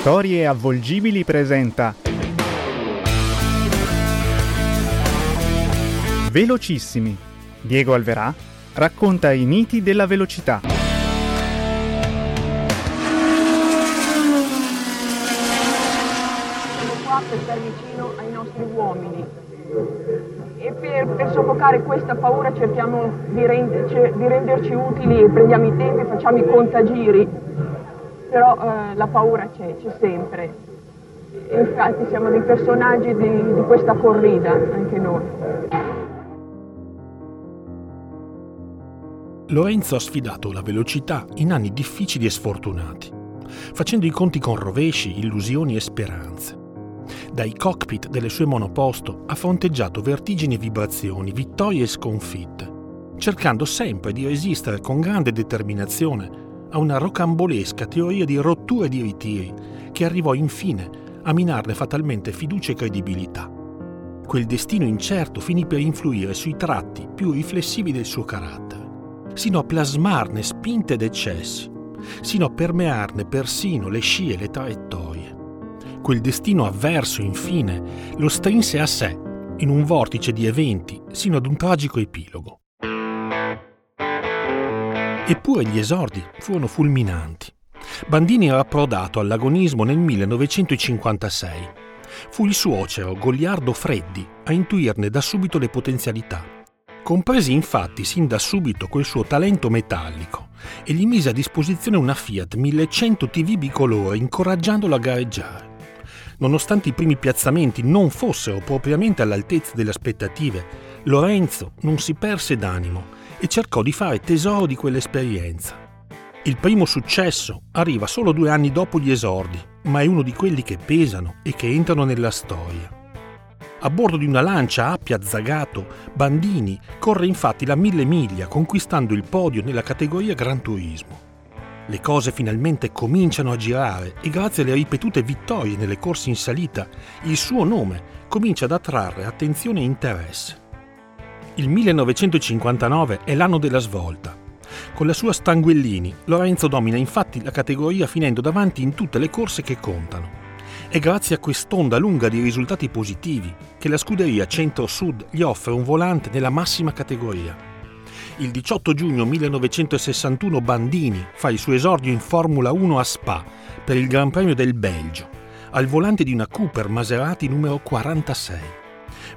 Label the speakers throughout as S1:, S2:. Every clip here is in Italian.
S1: Storie avvolgibili presenta Velocissimi. Diego Alverà racconta i miti della velocità.
S2: Per stare vicino ai nostri uomini e per, per soffocare questa paura cerchiamo di, renderci, di renderci utili, prendiamo i tempi, facciamo i contagiri, però eh, la paura c'è, c'è sempre. Infatti siamo dei personaggi di, di questa corrida, anche noi.
S3: Lorenzo ha sfidato la velocità in anni difficili e sfortunati, facendo i conti con rovesci, illusioni e speranze. Dai cockpit delle sue monoposto ha fronteggiato vertigini e vibrazioni, vittorie e sconfitte, cercando sempre di resistere con grande determinazione a una rocambolesca teoria di rotture di ritiri che arrivò infine a minarne fatalmente fiducia e credibilità. Quel destino incerto finì per influire sui tratti più riflessivi del suo carattere sino a plasmarne spinte ed eccessi, sino a permearne persino le scie e le traiettorie. Quel destino avverso, infine, lo strinse a sé in un vortice di eventi sino ad un tragico epilogo. Eppure gli esordi furono fulminanti. Bandini era approdato all'agonismo nel 1956. Fu il suocero Goliardo Freddi a intuirne da subito le potenzialità Compresi infatti sin da subito quel suo talento metallico e gli mise a disposizione una Fiat 1100 TV bicolore incoraggiandolo a gareggiare. Nonostante i primi piazzamenti non fossero propriamente all'altezza delle aspettative, Lorenzo non si perse d'animo e cercò di fare tesoro di quell'esperienza. Il primo successo arriva solo due anni dopo gli esordi, ma è uno di quelli che pesano e che entrano nella storia. A bordo di una lancia Appia Zagato, Bandini corre infatti la mille miglia conquistando il podio nella categoria Gran Turismo. Le cose finalmente cominciano a girare e grazie alle ripetute vittorie nelle corse in salita il suo nome comincia ad attrarre attenzione e interesse. Il 1959 è l'anno della svolta. Con la sua Stanguellini, Lorenzo domina infatti la categoria finendo davanti in tutte le corse che contano. È grazie a quest'onda lunga di risultati positivi che la scuderia Centro-Sud gli offre un volante nella massima categoria. Il 18 giugno 1961 Bandini fa il suo esordio in Formula 1 a Spa per il Gran Premio del Belgio, al volante di una Cooper Maserati numero 46.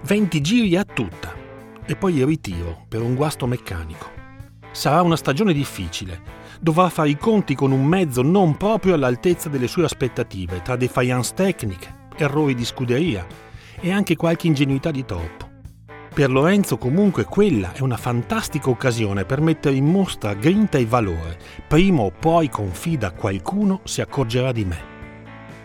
S3: 20 giri a tutta e poi il ritiro per un guasto meccanico. Sarà una stagione difficile, dovrà fare i conti con un mezzo non proprio all'altezza delle sue aspettative, tra defiance tecniche, errori di scuderia e anche qualche ingenuità di troppo. Per Lorenzo comunque quella è una fantastica occasione per mettere in mostra grinta e valore. Prima o poi confida qualcuno si accorgerà di me.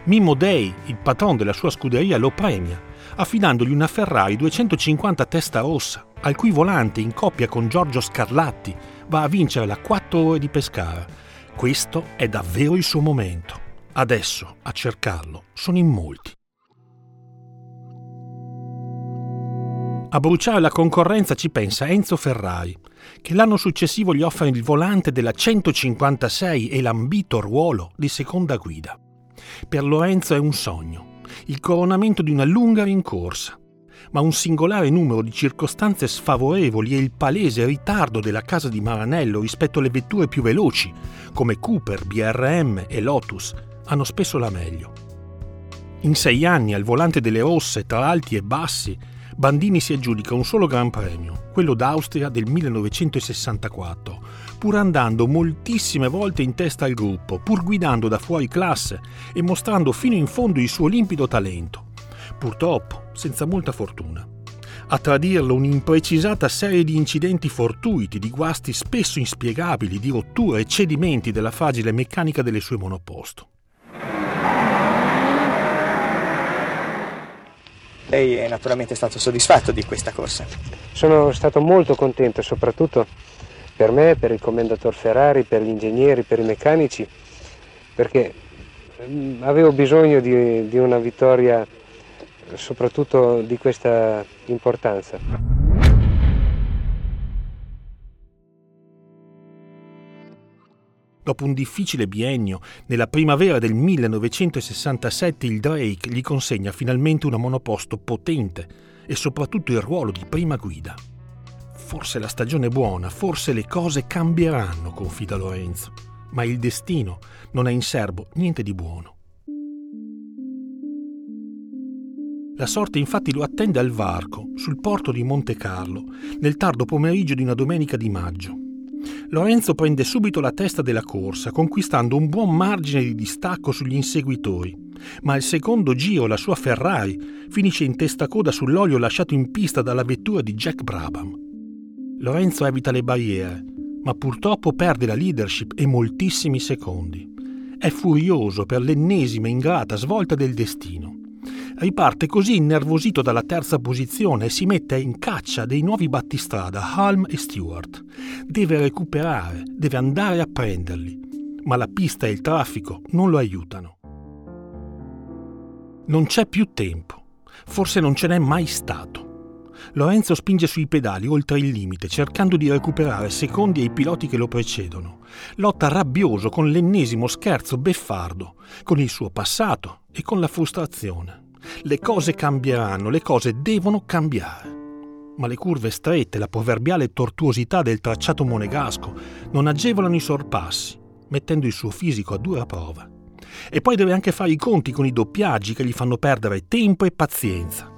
S3: Mimo Dei, il patron della sua scuderia, lo premia, affidandogli una Ferrari 250 testa rossa, al cui volante in coppia con Giorgio Scarlatti va a vincere la 4 ore di Pescara. Questo è davvero il suo momento. Adesso, a cercarlo, sono in molti. A bruciare la concorrenza ci pensa Enzo Ferrari, che l'anno successivo gli offre il volante della 156 e l'ambito ruolo di seconda guida. Per Lorenzo è un sogno, il coronamento di una lunga rincorsa, ma un singolare numero di circostanze sfavorevoli e il palese ritardo della casa di Maranello rispetto alle vetture più veloci, come Cooper, BRM e Lotus, hanno spesso la meglio. In sei anni al volante delle rosse tra alti e bassi, Bandini si aggiudica un solo Gran Premio, quello d'Austria del 1964, pur andando moltissime volte in testa al gruppo, pur guidando da fuori classe e mostrando fino in fondo il suo limpido talento purtroppo senza molta fortuna. A tradirlo un'imprecisata serie di incidenti fortuiti, di guasti spesso inspiegabili, di rotture e cedimenti della fragile meccanica delle sue monoposto.
S4: Lei è naturalmente stato soddisfatto di questa corsa?
S5: Sono stato molto contento, soprattutto per me, per il commendator Ferrari, per gli ingegneri, per i meccanici, perché mm, avevo bisogno di, di una vittoria soprattutto di questa importanza.
S3: Dopo un difficile biennio, nella primavera del 1967 il Drake gli consegna finalmente una monoposto potente e soprattutto il ruolo di prima guida. Forse la stagione è buona, forse le cose cambieranno, confida Lorenzo, ma il destino non ha in serbo niente di buono. La sorte infatti lo attende al varco, sul porto di Monte Carlo, nel tardo pomeriggio di una domenica di maggio. Lorenzo prende subito la testa della corsa, conquistando un buon margine di distacco sugli inseguitori, ma al secondo giro la sua Ferrari finisce in testa coda sull'olio lasciato in pista dalla vettura di Jack Brabham. Lorenzo evita le barriere, ma purtroppo perde la leadership e moltissimi secondi. È furioso per l'ennesima ingrata svolta del destino Riparte così innervosito dalla terza posizione e si mette in caccia dei nuovi battistrada Halm e Stewart. Deve recuperare, deve andare a prenderli, ma la pista e il traffico non lo aiutano. Non c'è più tempo, forse non ce n'è mai stato. Lorenzo spinge sui pedali oltre il limite, cercando di recuperare secondi ai piloti che lo precedono. Lotta rabbioso con l'ennesimo scherzo beffardo, con il suo passato e con la frustrazione. Le cose cambieranno, le cose devono cambiare. Ma le curve strette, la proverbiale tortuosità del tracciato monegasco non agevolano i sorpassi, mettendo il suo fisico a dura prova. E poi deve anche fare i conti con i doppiaggi che gli fanno perdere tempo e pazienza.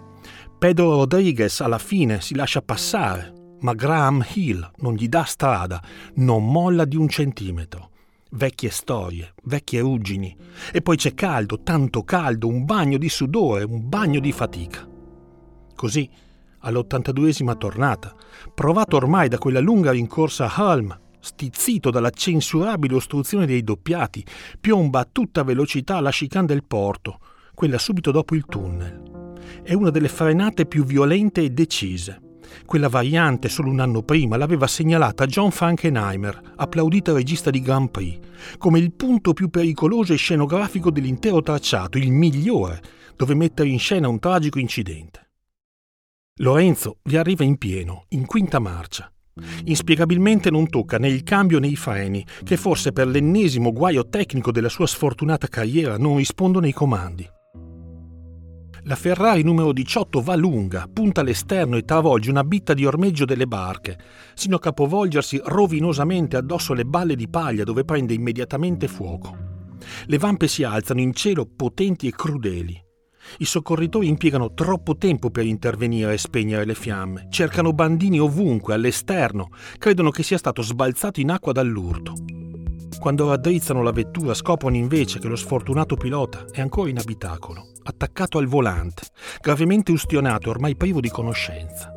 S3: Pedro Rodriguez alla fine si lascia passare, ma Graham Hill non gli dà strada, non molla di un centimetro vecchie storie, vecchie ruggini. E poi c'è caldo, tanto caldo, un bagno di sudore, un bagno di fatica. Così, all'82esima tornata, provato ormai da quella lunga rincorsa a Hulm, stizzito dalla censurabile ostruzione dei doppiati, piomba a tutta velocità la chicane del porto, quella subito dopo il tunnel. È una delle frenate più violente e decise quella variante solo un anno prima l'aveva segnalata John Frankenheimer, applaudito regista di Grand Prix, come il punto più pericoloso e scenografico dell'intero tracciato, il migliore, dove mettere in scena un tragico incidente. Lorenzo vi arriva in pieno, in quinta marcia. Inspiegabilmente non tocca né il cambio né i freni, che forse per l'ennesimo guaio tecnico della sua sfortunata carriera non rispondono ai comandi. La Ferrari numero 18 va lunga, punta all'esterno e travolge una bitta di ormeggio delle barche, sino a capovolgersi rovinosamente addosso alle balle di paglia dove prende immediatamente fuoco. Le vampe si alzano in cielo potenti e crudeli. I soccorritori impiegano troppo tempo per intervenire e spegnere le fiamme, cercano bandini ovunque, all'esterno, credono che sia stato sbalzato in acqua dall'urto. Quando raddrizzano la vettura scoprono invece che lo sfortunato pilota è ancora in abitacolo attaccato al volante, gravemente ustionato e ormai privo di conoscenza.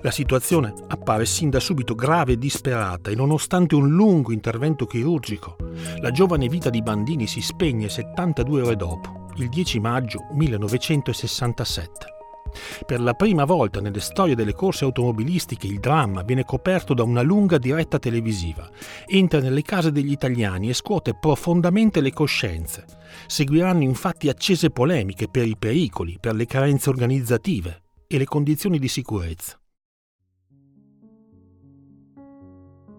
S3: La situazione appare sin da subito grave e disperata e nonostante un lungo intervento chirurgico, la giovane vita di Bandini si spegne 72 ore dopo, il 10 maggio 1967. Per la prima volta nelle storie delle corse automobilistiche il dramma viene coperto da una lunga diretta televisiva, entra nelle case degli italiani e scuote profondamente le coscienze. Seguiranno infatti accese polemiche per i pericoli, per le carenze organizzative e le condizioni di sicurezza.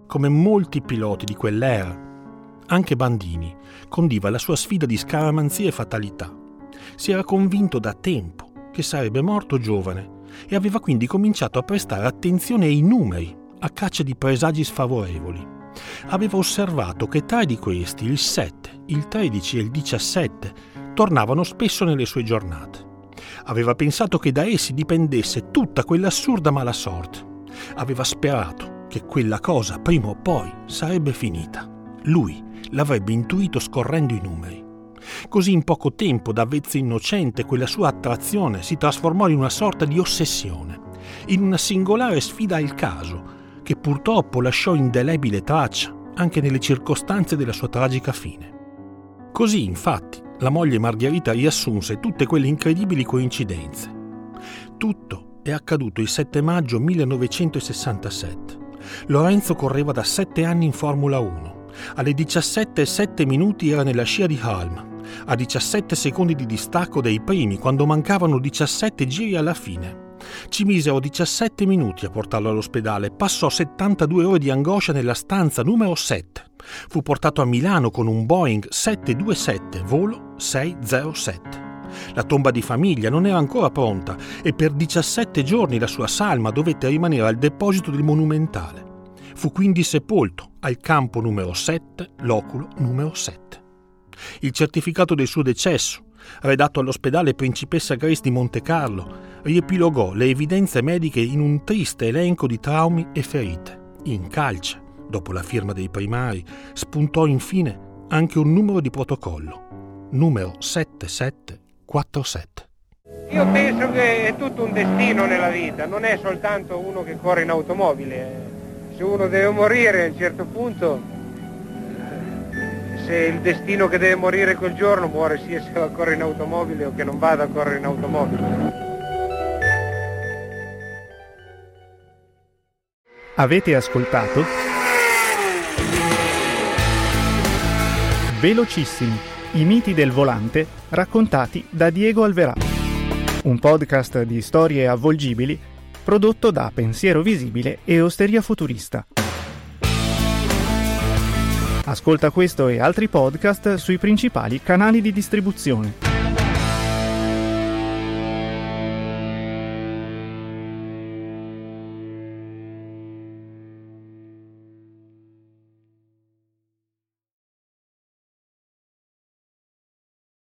S3: Come molti piloti di quell'era, anche Bandini condiva la sua sfida di scaramanzia e fatalità. Si era convinto da tempo che sarebbe morto giovane e aveva quindi cominciato a prestare attenzione ai numeri a caccia di presagi sfavorevoli. Aveva osservato che tre di questi, il 7, il 13 e il 17, tornavano spesso nelle sue giornate. Aveva pensato che da essi dipendesse tutta quell'assurda mala sorte. Aveva sperato che quella cosa prima o poi sarebbe finita. Lui l'avrebbe intuito scorrendo i numeri. Così in poco tempo, da vezzo innocente, quella sua attrazione si trasformò in una sorta di ossessione, in una singolare sfida al caso, che purtroppo lasciò indelebile traccia anche nelle circostanze della sua tragica fine. Così, infatti, la moglie Margherita riassunse tutte quelle incredibili coincidenze. Tutto è accaduto il 7 maggio 1967. Lorenzo correva da sette anni in Formula 1. Alle 17.07 minuti era nella scia di Halm, a 17 secondi di distacco dai primi quando mancavano 17 giri alla fine. Ci misero 17 minuti a portarlo all'ospedale, passò 72 ore di angoscia nella stanza numero 7, Fu portato a Milano con un Boeing 727 volo 607. La tomba di famiglia non era ancora pronta e per 17 giorni la sua salma dovette rimanere al deposito del monumentale. Fu quindi sepolto al campo numero 7, loculo numero 7. Il certificato del suo decesso, redatto all'ospedale Principessa Grace di Monte Carlo, riepilogò le evidenze mediche in un triste elenco di traumi e ferite. In calce, dopo la firma dei primari, spuntò infine anche un numero di protocollo, numero 7747.
S5: Io penso che è tutto un destino nella vita, non è soltanto uno che corre in automobile. Se uno deve morire a un certo punto, se il destino che deve morire quel giorno muore sia se va a correre in automobile o che non vada a correre in automobile.
S1: Avete ascoltato? Velocissimi, i miti del volante raccontati da Diego Alverà. Un podcast di storie avvolgibili prodotto da Pensiero Visibile e Osteria Futurista. Ascolta questo e altri podcast sui principali canali di distribuzione